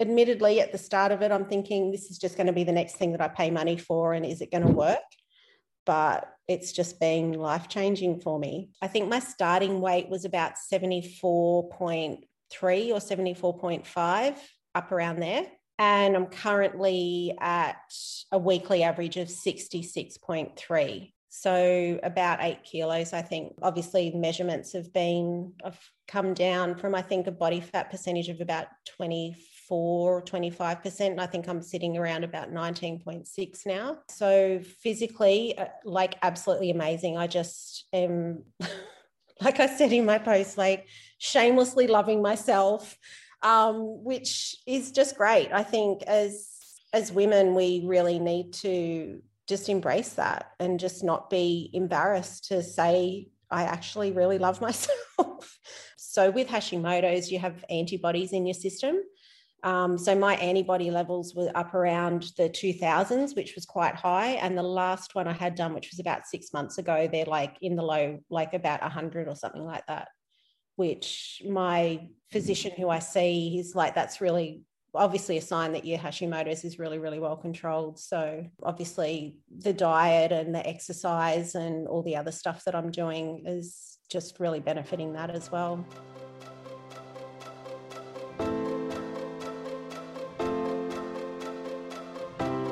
admittedly, at the start of it, I'm thinking this is just going to be the next thing that I pay money for, and is it going to mm. work? But it's just been life changing for me. I think my starting weight was about 74.3 or 74.5, up around there. And I'm currently at a weekly average of 66.3. So about eight kilos, I think. Obviously, measurements have been, I've come down from, I think, a body fat percentage of about 24, 25%. And I think I'm sitting around about 19.6 now. So physically, uh, like absolutely amazing. I just am, like I said in my post, like shamelessly loving myself, um, which is just great. I think as as women, we really need to just embrace that and just not be embarrassed to say, I actually really love myself. so, with Hashimoto's, you have antibodies in your system. Um, so, my antibody levels were up around the 2000s, which was quite high. And the last one I had done, which was about six months ago, they're like in the low, like about 100 or something like that. Which my physician, who I see, he's like, that's really obviously a sign that your Hashimoto's is really, really well controlled. So, obviously, the diet and the exercise and all the other stuff that I'm doing is just really benefiting that as well.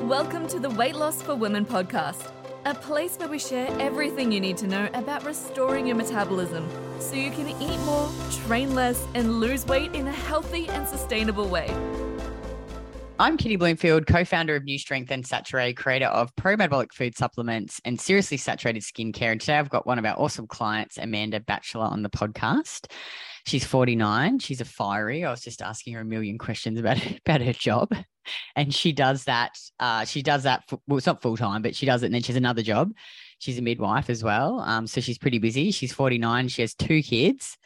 Welcome to the Weight Loss for Women podcast, a place where we share everything you need to know about restoring your metabolism so you can eat more, train less, and lose weight in a healthy and sustainable way. I'm Kitty Blomfield, co founder of New Strength and Saturée, creator of pro metabolic food supplements and seriously saturated skincare. And today I've got one of our awesome clients, Amanda Batchelor, on the podcast. She's 49. She's a fiery. I was just asking her a million questions about, about her job. And she does that. Uh, she does that. For, well, it's not full time, but she does it. And then she has another job. She's a midwife as well. Um, so she's pretty busy. She's 49. She has two kids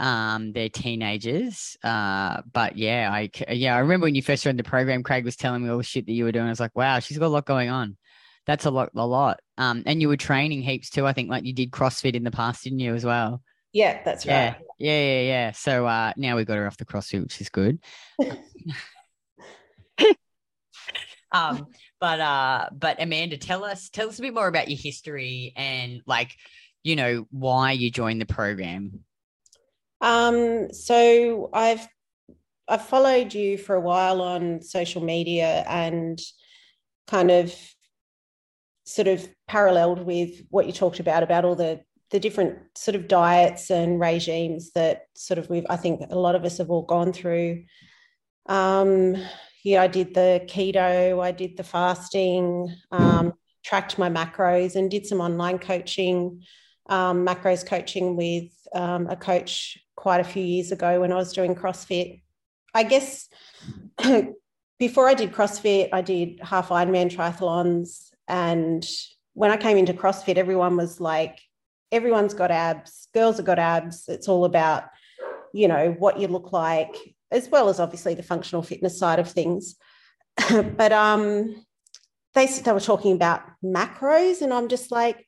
um they're teenagers uh but yeah i yeah i remember when you first joined the program craig was telling me all the shit that you were doing i was like wow she's got a lot going on that's a lot a lot um and you were training heaps too i think like you did crossfit in the past didn't you as well yeah that's yeah right yeah yeah yeah so uh now we got her off the crossfit which is good um but uh but amanda tell us tell us a bit more about your history and like you know why you joined the program um, so I've I've followed you for a while on social media and kind of sort of paralleled with what you talked about about all the the different sort of diets and regimes that sort of we've I think a lot of us have all gone through. Um, yeah, I did the keto, I did the fasting, um, tracked my macros, and did some online coaching, um, macros coaching with um, a coach quite a few years ago when I was doing CrossFit. I guess before I did CrossFit, I did half Ironman triathlons. And when I came into CrossFit, everyone was like, everyone's got abs, girls have got abs. It's all about, you know, what you look like, as well as obviously the functional fitness side of things. but um, they, they were talking about macros, and I'm just like,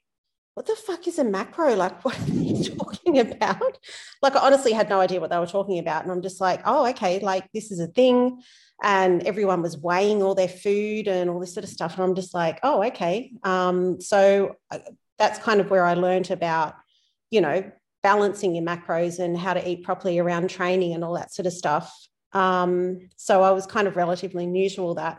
what the fuck is a macro? Like, what are you talking about? Like, I honestly had no idea what they were talking about. And I'm just like, oh, okay, like this is a thing. And everyone was weighing all their food and all this sort of stuff. And I'm just like, oh, okay. Um, so uh, that's kind of where I learned about, you know, balancing your macros and how to eat properly around training and all that sort of stuff. Um, so I was kind of relatively new to all that.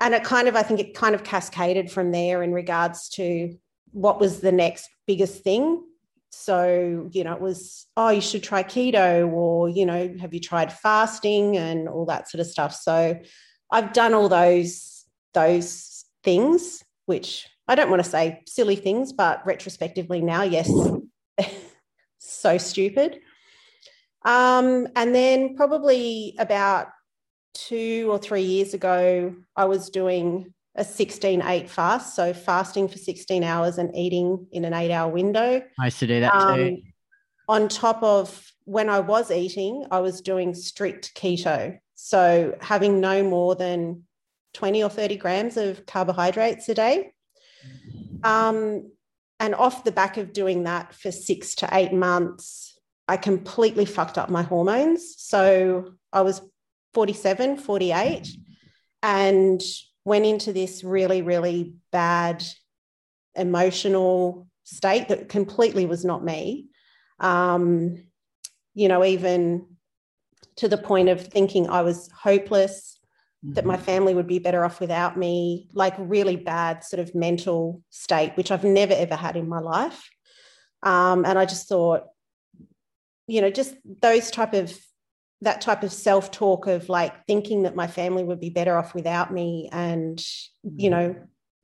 And it kind of, I think it kind of cascaded from there in regards to what was the next biggest thing. So, you know, it was, oh, you should try keto, or, you know, have you tried fasting and all that sort of stuff. So I've done all those, those things, which I don't want to say silly things, but retrospectively now, yes, so stupid. Um, and then probably about two or three years ago, I was doing a 16 8 fast. So fasting for 16 hours and eating in an eight hour window. I used to do that um, too. On top of when I was eating, I was doing strict keto. So having no more than 20 or 30 grams of carbohydrates a day. Um, and off the back of doing that for six to eight months, I completely fucked up my hormones. So I was 47, 48, and went into this really, really bad emotional state that completely was not me. Um, you know, even to the point of thinking I was hopeless, mm-hmm. that my mm-hmm. family would be better off without me, like really bad sort of mental state, which I've never ever had in my life. Um, and I just thought, you know, just those type of that type of self talk of like thinking that my family would be better off without me and you mm-hmm. know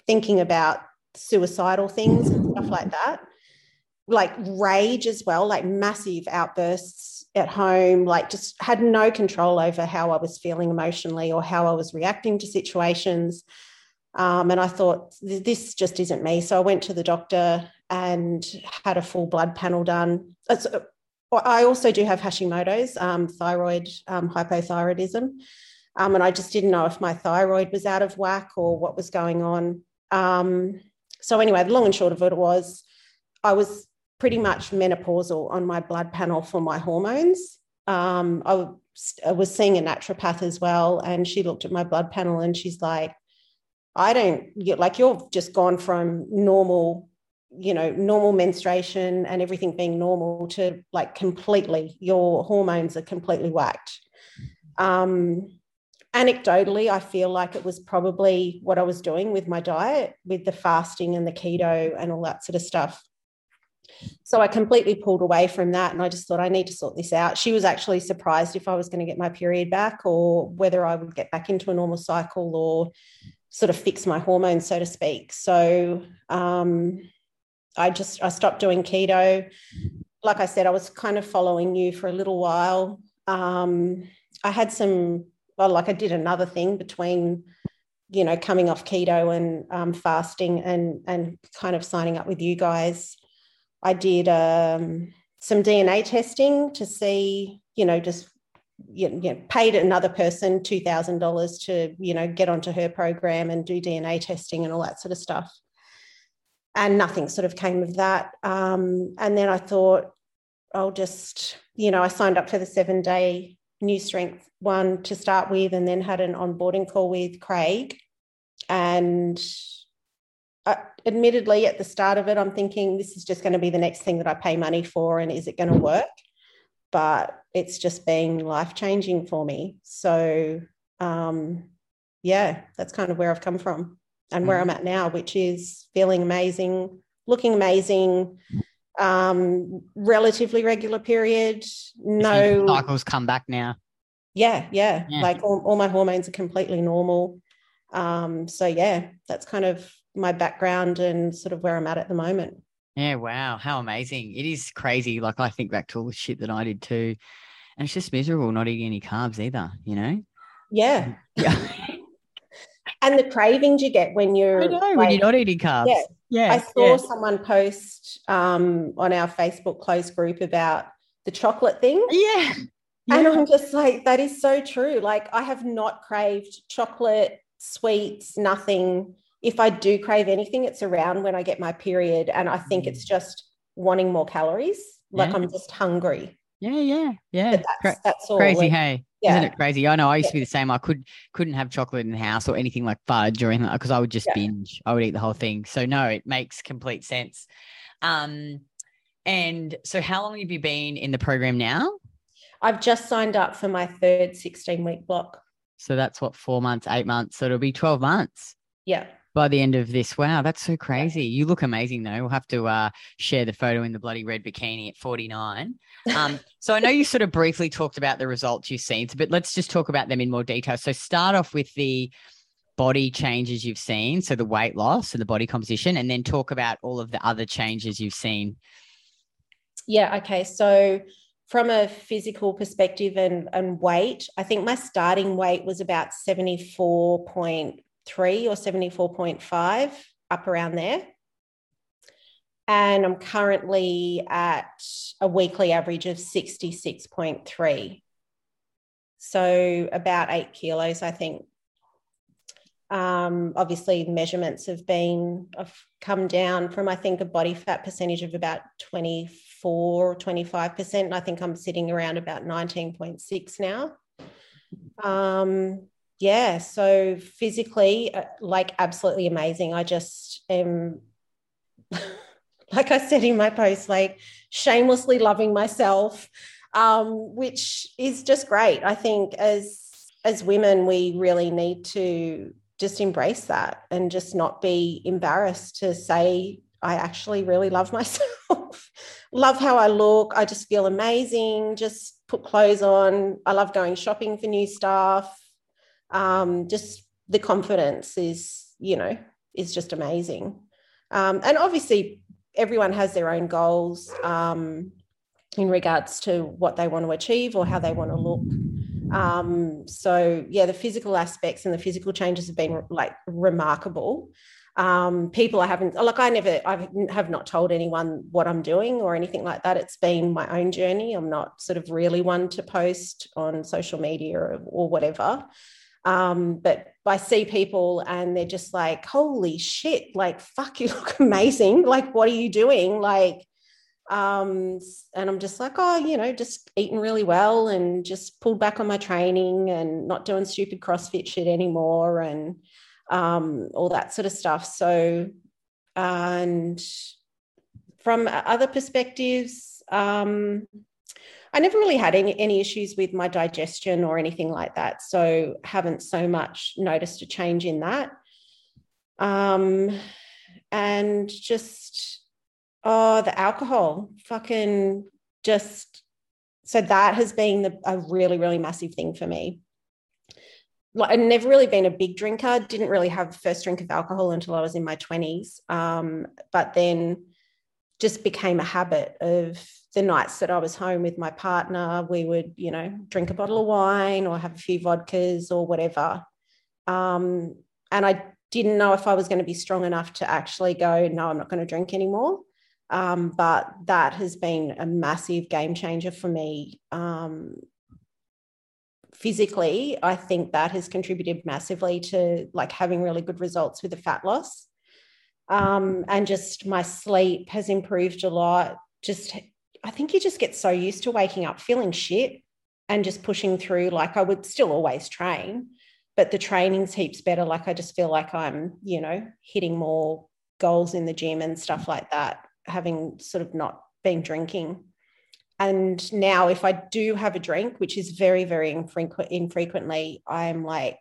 thinking about suicidal things and stuff like that like rage as well like massive outbursts at home like just had no control over how i was feeling emotionally or how i was reacting to situations um, and i thought this just isn't me so i went to the doctor and had a full blood panel done I also do have Hashimoto's, um, thyroid um, hypothyroidism. Um, and I just didn't know if my thyroid was out of whack or what was going on. Um, so, anyway, the long and short of it was I was pretty much menopausal on my blood panel for my hormones. Um, I, was seeing a naturopath as well, and she looked at my blood panel and she's like, I don't, get like, you've just gone from normal you know normal menstruation and everything being normal to like completely your hormones are completely whacked um anecdotally i feel like it was probably what i was doing with my diet with the fasting and the keto and all that sort of stuff so i completely pulled away from that and i just thought i need to sort this out she was actually surprised if i was going to get my period back or whether i would get back into a normal cycle or sort of fix my hormones so to speak so um I just I stopped doing keto. Like I said, I was kind of following you for a little while. Um, I had some well, like I did another thing between you know coming off keto and um, fasting and and kind of signing up with you guys. I did um, some DNA testing to see you know just you know, paid another person two thousand dollars to you know get onto her program and do DNA testing and all that sort of stuff and nothing sort of came of that. Um, and then I thought, I'll just, you know, I signed up for the seven day new strength one to start with, and then had an onboarding call with Craig. And admittedly, at the start of it, I'm thinking this is just going to be the next thing that I pay money for, and is it going to work? But it's just been life changing for me. So, um, yeah, that's kind of where I've come from and where I'm mm-hmm. at now, which is feeling amazing, looking amazing, um, relatively regular period. No cycles come back now. Yeah, yeah. yeah. Like all, all, my hormones are completely normal. Um, so yeah, that's kind of my background and sort of where I'm at at the moment. Yeah, wow, how amazing. It is crazy. Like I think back to all the shit that I did too. And it's just miserable not eating any carbs either, you know? Yeah. Yeah. and the cravings you get when you're I know, like, when you're not eating carbs. Yeah. Yeah. I saw yeah. someone post um, on our Facebook close group about the chocolate thing. Yeah. yeah. And I'm just like, that is so true. Like, I have not craved chocolate, sweets, nothing. If I do crave anything, it's around when I get my period. And I think mm. it's just wanting more calories. Like, yeah. I'm just hungry. Yeah, yeah, yeah. That's, that's all. Crazy, hey yeah. Isn't it crazy? I know I used to be the same. I could couldn't have chocolate in the house or anything like fudge or anything because I would just yeah. binge. I would eat the whole thing. So no, it makes complete sense. Um, and so how long have you been in the program now? I've just signed up for my third 16 week block. So that's what four months, eight months. So it'll be 12 months. Yeah by the end of this. Wow, that's so crazy. You look amazing though. We'll have to uh, share the photo in the bloody red bikini at 49. Um, so I know you sort of briefly talked about the results you've seen, but let's just talk about them in more detail. So start off with the body changes you've seen, so the weight loss and the body composition, and then talk about all of the other changes you've seen. Yeah, okay. So from a physical perspective and, and weight, I think my starting weight was about 74 point 73 or 74.5, up around there. And I'm currently at a weekly average of 66.3. So about eight kilos, I think. Um, obviously, measurements have been, have come down from, I think, a body fat percentage of about 24 or 25%. And I think I'm sitting around about 19.6 now. Um, yeah, so physically, uh, like absolutely amazing. I just am, like I said in my post, like shamelessly loving myself, um, which is just great. I think as as women, we really need to just embrace that and just not be embarrassed to say I actually really love myself. love how I look. I just feel amazing. Just put clothes on. I love going shopping for new stuff. Um, just the confidence is, you know, is just amazing. Um, and obviously, everyone has their own goals um, in regards to what they want to achieve or how they want to look. Um, so yeah, the physical aspects and the physical changes have been like remarkable. Um, people I haven't like I never I have not told anyone what I'm doing or anything like that. It's been my own journey. I'm not sort of really one to post on social media or, or whatever. Um, but I see people and they're just like, holy shit, like fuck, you look amazing. Like, what are you doing? Like, um, and I'm just like, oh, you know, just eating really well and just pulled back on my training and not doing stupid CrossFit shit anymore and um, all that sort of stuff. So, and from other perspectives, um, I never really had any, any issues with my digestion or anything like that. So, haven't so much noticed a change in that. Um, and just Oh, the alcohol, fucking just. So that has been the, a really, really massive thing for me. Like, I'd never really been a big drinker. Didn't really have first drink of alcohol until I was in my twenties. Um, but then just became a habit of the nights that I was home with my partner, we would, you know, drink a bottle of wine or have a few vodkas or whatever. Um, and I didn't know if I was going to be strong enough to actually go, no, I'm not going to drink anymore. Um, but that has been a massive game changer for me. Um, physically, I think that has contributed massively to like having really good results with the fat loss. Um, and just my sleep has improved a lot. Just, I think you just get so used to waking up feeling shit and just pushing through. Like I would still always train, but the training's heaps better. Like I just feel like I'm, you know, hitting more goals in the gym and stuff like that having sort of not been drinking. And now, if I do have a drink, which is very, very infrequent, infrequently, I'm like,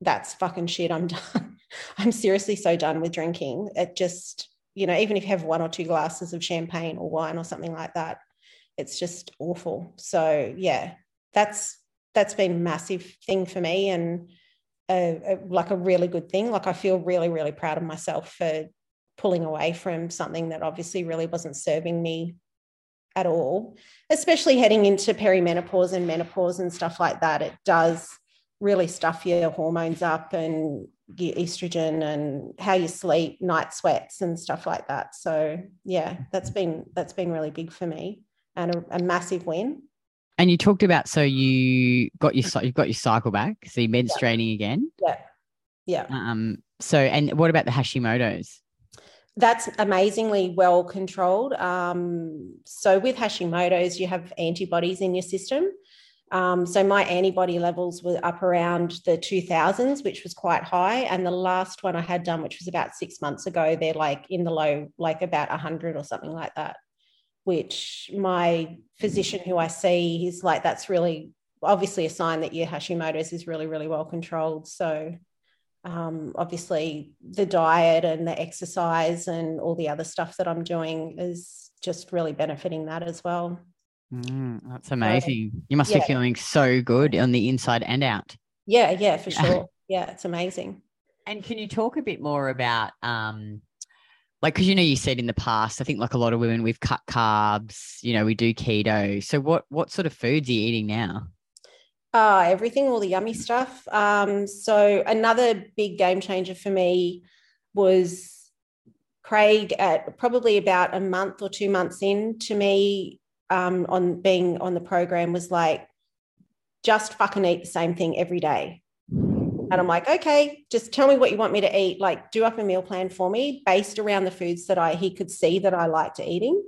that's fucking shit. I'm done. I'm seriously so done with drinking. It just, you know, even if you have one or two glasses of champagne or wine or something like that, it's just awful. So yeah, that's that's been a massive thing for me and a, a, like a really good thing. Like I feel really, really proud of myself for pulling away from something that obviously really wasn't serving me at all, especially heading into perimenopause and menopause and stuff like that. It does really stuff your hormones up and your estrogen and how you sleep, night sweats and stuff like that. So yeah, that's been that's been really big for me and a, a massive win. And you talked about so you got your you've got your cycle back, so you're menstruating yeah. again. Yeah. Yeah. Um. So and what about the Hashimoto's? that's amazingly well controlled. Um, so with Hashimoto's, you have antibodies in your system. Um, so my antibody levels were up around the 2000s, which was quite high. And the last one I had done, which was about six months ago, they're like in the low, like about 100 or something like that. Which my physician, who I see, he's like, that's really obviously a sign that your Hashimoto's is really, really well controlled. So um, obviously the diet and the exercise and all the other stuff that I'm doing is just really benefiting that as well. Mm, that's amazing. So, you must yeah. be feeling so good on the inside and out. Yeah, yeah, for sure. yeah, it's amazing. And can you talk a bit more about um like because you know you said in the past, I think like a lot of women we've cut carbs, you know, we do keto. So what what sort of foods are you eating now? Uh, everything, all the yummy stuff. Um, so another big game changer for me was Craig at probably about a month or two months in to me um, on being on the program was like, just fucking eat the same thing every day. And I'm like, okay, just tell me what you want me to eat. Like, do up a meal plan for me based around the foods that I he could see that I liked eating.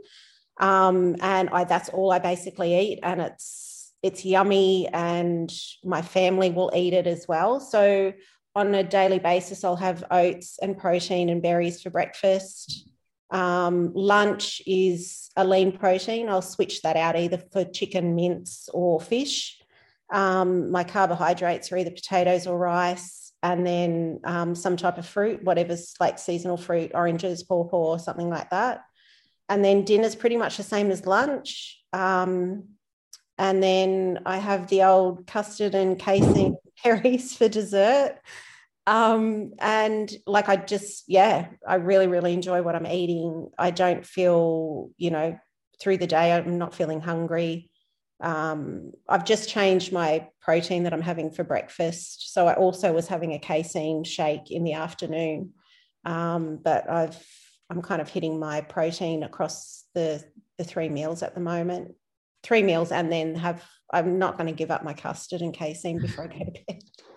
Um, and I that's all I basically eat. And it's it's yummy and my family will eat it as well. So on a daily basis, I'll have oats and protein and berries for breakfast. Um, lunch is a lean protein. I'll switch that out either for chicken, mince, or fish. Um, my carbohydrates are either potatoes or rice, and then um, some type of fruit, whatever's like seasonal fruit, oranges, pawpaw, or something like that. And then dinner's pretty much the same as lunch. Um, and then I have the old custard and casein berries for dessert. Um, and like I just, yeah, I really, really enjoy what I'm eating. I don't feel, you know, through the day, I'm not feeling hungry. Um, I've just changed my protein that I'm having for breakfast. So I also was having a casein shake in the afternoon. Um, but I've I'm kind of hitting my protein across the the three meals at the moment three meals and then have I'm not going to give up my custard and casein before I go to bed.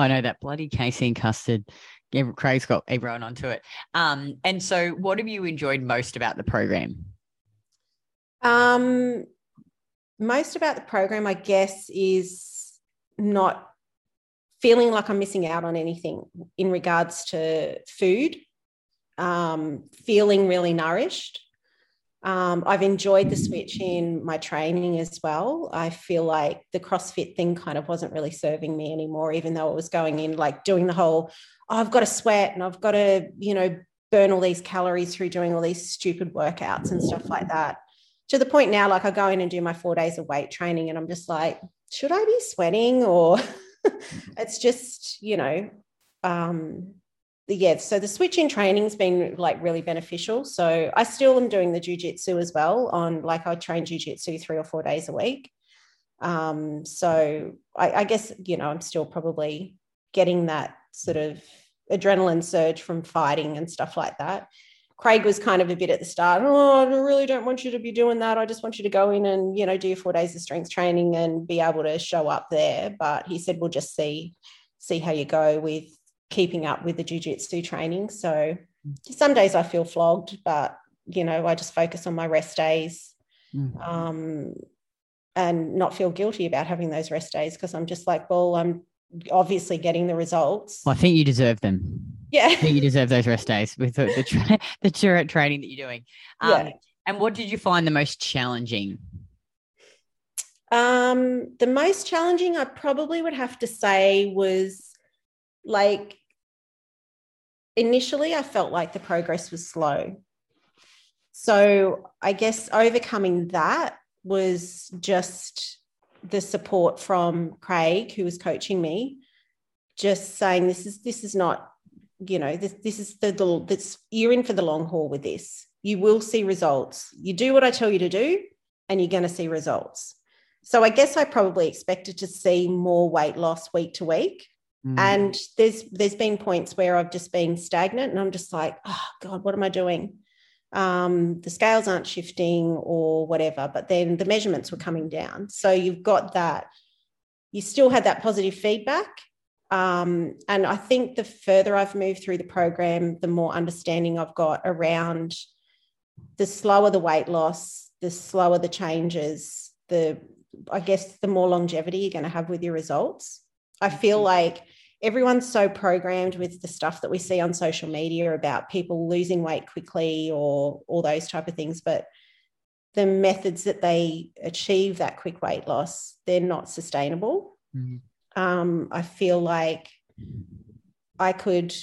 I know that bloody casein custard. Craig's got everyone onto it. Um, and so, what have you enjoyed most about the program? Um, most about the program, I guess, is not feeling like I'm missing out on anything in regards to food. Um, feeling really nourished um, I've enjoyed the switch in my training as well. I feel like the CrossFit thing kind of wasn't really serving me anymore, even though it was going in like doing the whole, oh, I've got to sweat and I've got to, you know, burn all these calories through doing all these stupid workouts and stuff like that. To the point now, like I go in and do my four days of weight training and I'm just like, should I be sweating? Or it's just, you know, um, yeah, so the switch in training's been like really beneficial. So I still am doing the jujitsu as well. On like I train jujitsu three or four days a week. Um, so I, I guess you know I'm still probably getting that sort of adrenaline surge from fighting and stuff like that. Craig was kind of a bit at the start. Oh, I really don't want you to be doing that. I just want you to go in and you know do your four days of strength training and be able to show up there. But he said we'll just see see how you go with keeping up with the jiu-jitsu training. So some days i feel flogged but you know i just focus on my rest days mm. um, and not feel guilty about having those rest days because i'm just like well i'm obviously getting the results. Well, i think you deserve them. Yeah. I think you deserve those rest days with the the, tra- the training that you're doing. Um, yeah. and what did you find the most challenging? Um, the most challenging i probably would have to say was like initially I felt like the progress was slow. So I guess overcoming that was just the support from Craig, who was coaching me, just saying this is this is not, you know, this this is the, the this you're in for the long haul with this. You will see results. You do what I tell you to do, and you're going to see results. So I guess I probably expected to see more weight loss week to week. Mm. And there's there's been points where I've just been stagnant and I'm just like, oh God, what am I doing? Um, the scales aren't shifting or whatever, but then the measurements were coming down. So you've got that, you still had that positive feedback. Um, and I think the further I've moved through the program, the more understanding I've got around the slower the weight loss, the slower the changes, the I guess the more longevity you're going to have with your results. I feel like everyone's so programmed with the stuff that we see on social media about people losing weight quickly or all those type of things but the methods that they achieve that quick weight loss they're not sustainable mm-hmm. um, i feel like i could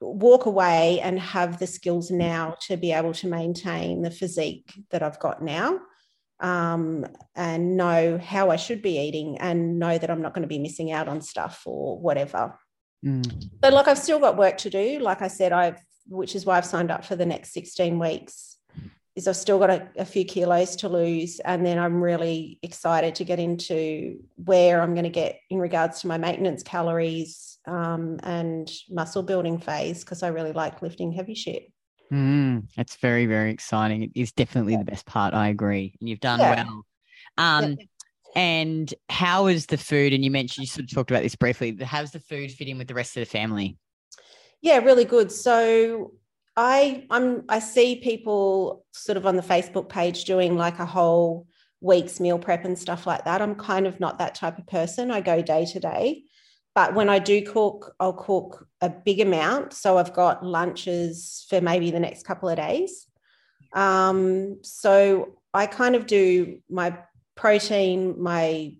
walk away and have the skills now to be able to maintain the physique that i've got now um, and know how I should be eating and know that I'm not going to be missing out on stuff or whatever. Mm. But like I've still got work to do. Like I said, I've which is why I've signed up for the next 16 weeks. Is I've still got a, a few kilos to lose, and then I'm really excited to get into where I'm going to get in regards to my maintenance calories um, and muscle building phase because I really like lifting heavy shit. Mm, it's very, very exciting. It is definitely the best part. I agree. And you've done yeah. well. Um, yeah. And how is the food? And you mentioned you sort of talked about this briefly. How's the food fit in with the rest of the family? Yeah, really good. So I I'm I see people sort of on the Facebook page doing like a whole week's meal prep and stuff like that. I'm kind of not that type of person. I go day to day. But when I do cook, I'll cook a big amount. So I've got lunches for maybe the next couple of days. Um, so I kind of do my protein, my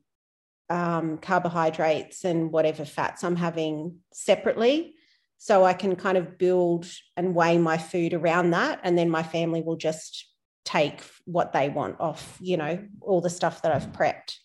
um, carbohydrates, and whatever fats I'm having separately. So I can kind of build and weigh my food around that. And then my family will just take what they want off, you know, all the stuff that I've prepped.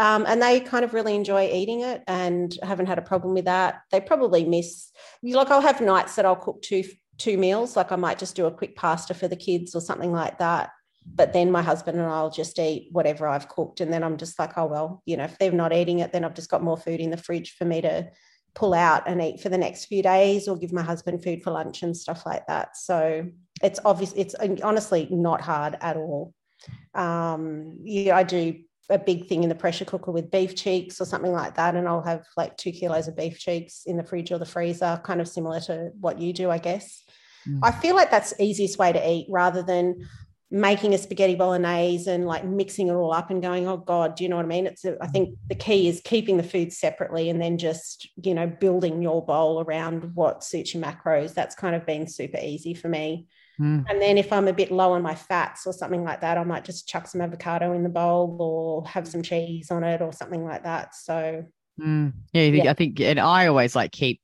Um, and they kind of really enjoy eating it and haven't had a problem with that. They probably miss, like, I'll have nights that I'll cook two two meals. Like, I might just do a quick pasta for the kids or something like that. But then my husband and I'll just eat whatever I've cooked, and then I'm just like, oh well, you know, if they're not eating it, then I've just got more food in the fridge for me to pull out and eat for the next few days, or give my husband food for lunch and stuff like that. So it's obvious. It's honestly not hard at all. Um, yeah, I do a big thing in the pressure cooker with beef cheeks or something like that. And I'll have like two kilos of beef cheeks in the fridge or the freezer, kind of similar to what you do, I guess. Mm. I feel like that's the easiest way to eat rather than making a spaghetti bolognese and like mixing it all up and going, oh God, do you know what I mean? It's, a, I think the key is keeping the food separately and then just, you know, building your bowl around what suits your macros. That's kind of been super easy for me. Mm. And then if I'm a bit low on my fats or something like that, I might just chuck some avocado in the bowl or have some cheese on it or something like that. So mm. yeah, yeah, I think, and I always like keep,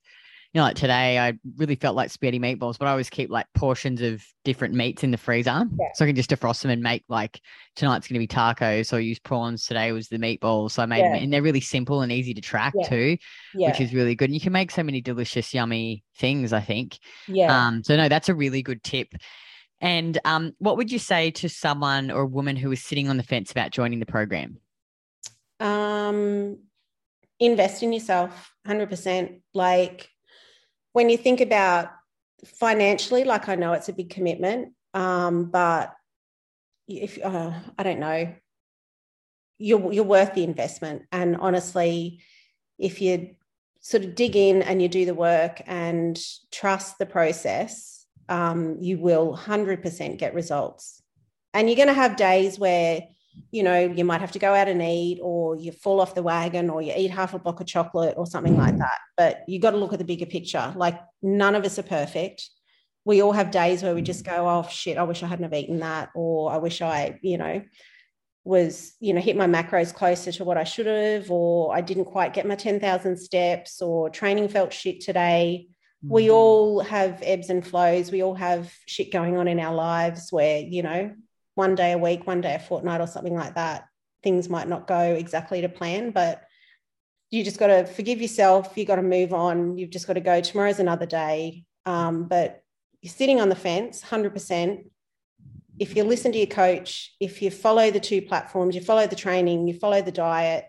you know, like today I really felt like spaghetti meatballs, but I always keep like portions of different meats in the freezer. Yeah. So I can just defrost them and make like tonight's going to be tacos. So I used prawns. Today was the meatballs. So I made yeah. them and they're really simple and easy to track yeah. too, which is really good. And you can make so many delicious, yummy things, I think. Yeah. Um, so no, that's a really good tip. And um, what would you say to someone or a woman who is sitting on the fence about joining the program? Um, invest in yourself, 100%. Like when you think about financially, like I know it's a big commitment, um, but if uh, I don't know, you're you're worth the investment. And honestly, if you sort of dig in and you do the work and trust the process, um, you will 100% get results. And you're going to have days where, you know, you might have to go out and eat, or you fall off the wagon, or you eat half a block of chocolate, or something like that. But you got to look at the bigger picture. Like, none of us are perfect. We all have days where we just go, oh, shit, I wish I hadn't have eaten that, or I wish I, you know, was you know hit my macros closer to what I should have or I didn't quite get my 10,000 steps or training felt shit today we mm-hmm. all have ebbs and flows. We all have shit going on in our lives where, you know, one day a week, one day a fortnight, or something like that, things might not go exactly to plan, but you just got to forgive yourself. You got to move on. You've just got to go. Tomorrow's another day. Um, but you're sitting on the fence, 100%. If you listen to your coach, if you follow the two platforms, you follow the training, you follow the diet,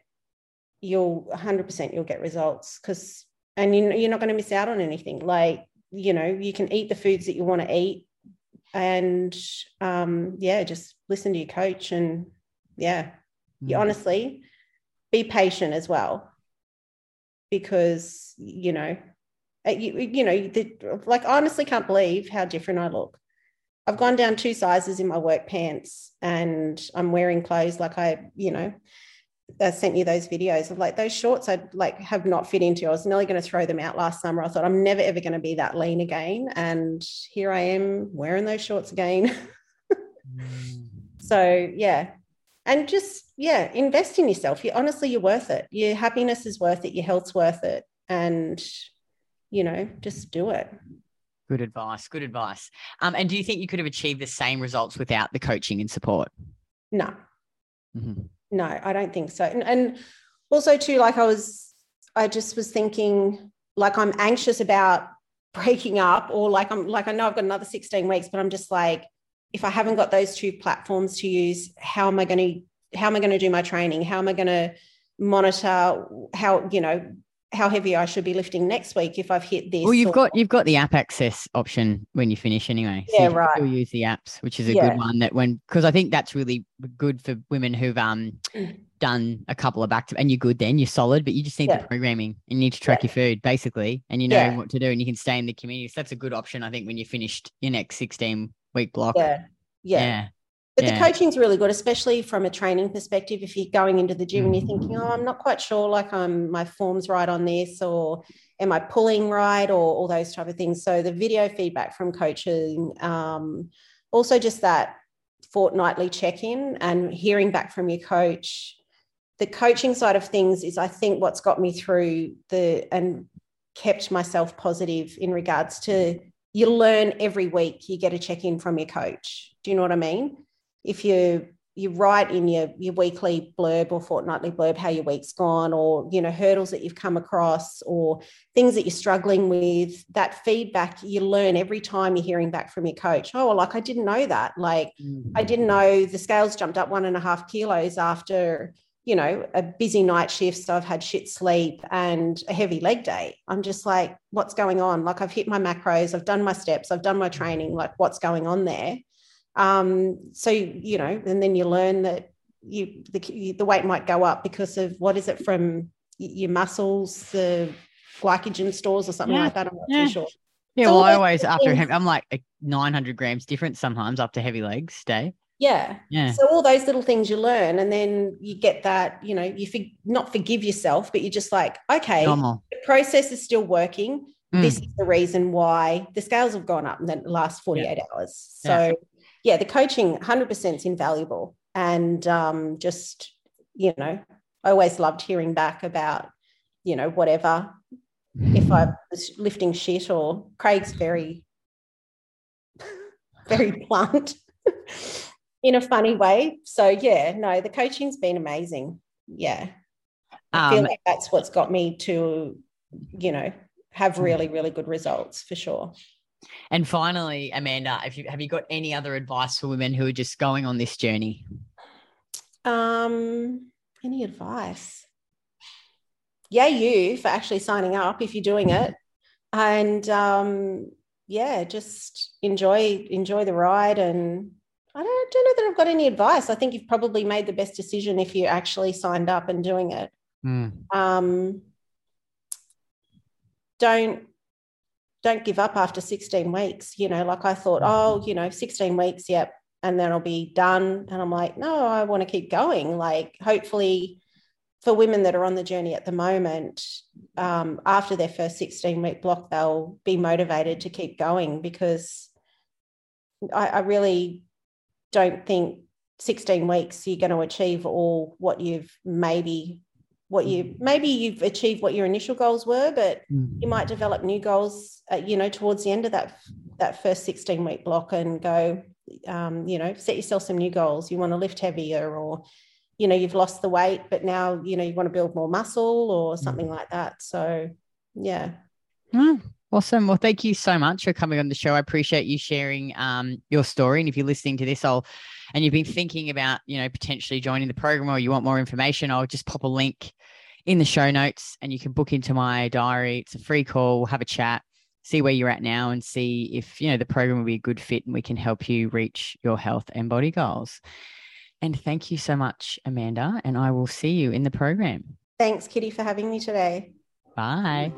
you'll 100% you'll get results because and you're not going to miss out on anything. Like, you know, you can eat the foods that you want to eat and um, yeah, just listen to your coach and yeah, you mm. honestly be patient as well because, you know, uh, you, you know, the, like, I honestly can't believe how different I look. I've gone down two sizes in my work pants and I'm wearing clothes like I, you know, I sent you those videos of like those shorts I like have not fit into. I was nearly going to throw them out last summer. I thought I'm never ever going to be that lean again. And here I am wearing those shorts again. mm. So yeah. And just yeah, invest in yourself. You honestly you're worth it. Your happiness is worth it, your health's worth it. And you know, just do it. Good advice. Good advice. Um, and do you think you could have achieved the same results without the coaching and support? No. Mm-hmm no, I don't think so. And, and also too, like I was, I just was thinking, like I'm anxious about breaking up, or like I'm like I know I've got another 16 weeks, but I'm just like, if I haven't got those two platforms to use, how am I going to how am I going to do my training? How am I going to monitor how you know how heavy I should be lifting next week if I've hit this. Well, you've or... got you've got the app access option when you finish anyway. So yeah, right. Still use the apps, which is a yeah. good one. That when because I think that's really good for women who've um done a couple of active and you're good then you're solid, but you just need yeah. the programming. You need to track yeah. your food basically, and you know what to do, and you can stay in the community. So that's a good option, I think, when you finished your next 16 week block. Yeah, yeah. But Yeah. the coaching's really good, especially from a training perspective. If you're going into the gym and you're thinking, oh, I'm not quite sure, like I'm my form's right on this, or am I pulling right, or all those type of things. So the video feedback from coaching, um, also just that fortnightly check-in and hearing back from your coach. The coaching side of things is, I think, what's got me through the and kept myself positive in regards to you learn every week. You get a check-in from your coach. Do you know what I mean? If you you write in your your weekly blurb or fortnightly blurb how your week's gone or you know hurdles that you've come across or things that you're struggling with that feedback you learn every time you're hearing back from your coach. Oh well, like i didn't know that. Like i didn't mm. know the scales jumped up one and a half kilos after you know a busy night shift so i've had shit sleep and a heavy leg day. I'm just like what's going on? Like i've hit my macros i've done my steps i've done my mm. training like what's going on there um, so you know, and then you learn that you the, the weight might go up because of what is it from your muscles, the glycogen stores or something Yeah. like that. I'm not Yeah. too sure. Yeah, So well, I always after heavy, I'm like 900 grams different sometimes after heavy legs day. Yeah. Yeah. So all those little things you learn, and then you get that, you know, you for, not forgive yourself, but you're just like, okay, Normal. the process is still working. Mm. This is the reason why the scales have gone up in the last 48 hours. So, Yeah. the coaching 100% is invaluable. And um, just, you know, I always loved hearing back about, you know, whatever. If I was lifting shit or Craig's very, very blunt in a funny way. So, yeah, no, the coaching's been amazing. Yeah. I feel Um, like that's what's got me to, you know, have really, really good results for sure. And finally, Amanda, if you have you got any other advice for women who are just going on this journey? Um, any advice? Yeah, you for actually signing up if you're doing it, and um, yeah, just enjoy enjoy the ride. And I don't, don't know that I've got any advice. I think you've probably made the best decision if you actually signed up and doing it. Um, don't don't give up after 16 weeks. You know, like I thought, oh, you know, 16 weeks, yep, and then I'll be done. And I'm like, no, I want to keep going. Like, hopefully, for women that are on the journey at the moment, um, after their first 16 week block, they'll be motivated to keep going because I, I really don't think 16 weeks you're going to achieve all what you've maybe what you maybe you've achieved what your initial goals were but you might develop new goals uh, you know towards the end of that that first 16 week block and go um, you know set yourself some new goals. You want to lift heavier or you know you've lost the weight but now you know you want to build more muscle or something like that. So yeah. Mm, awesome. Well, thank you so much for coming on the show. I appreciate you sharing um, your story. And if you're listening to this, I'll and you've been thinking about, you know, potentially joining the program or you want more information, I'll just pop a link in the show notes and you can book into my diary. It's a free call. We'll have a chat, see where you're at now and see if, you know, the program will be a good fit and we can help you reach your health and body goals. And thank you so much, Amanda. And I will see you in the program. thanks kitty for having me today Bye.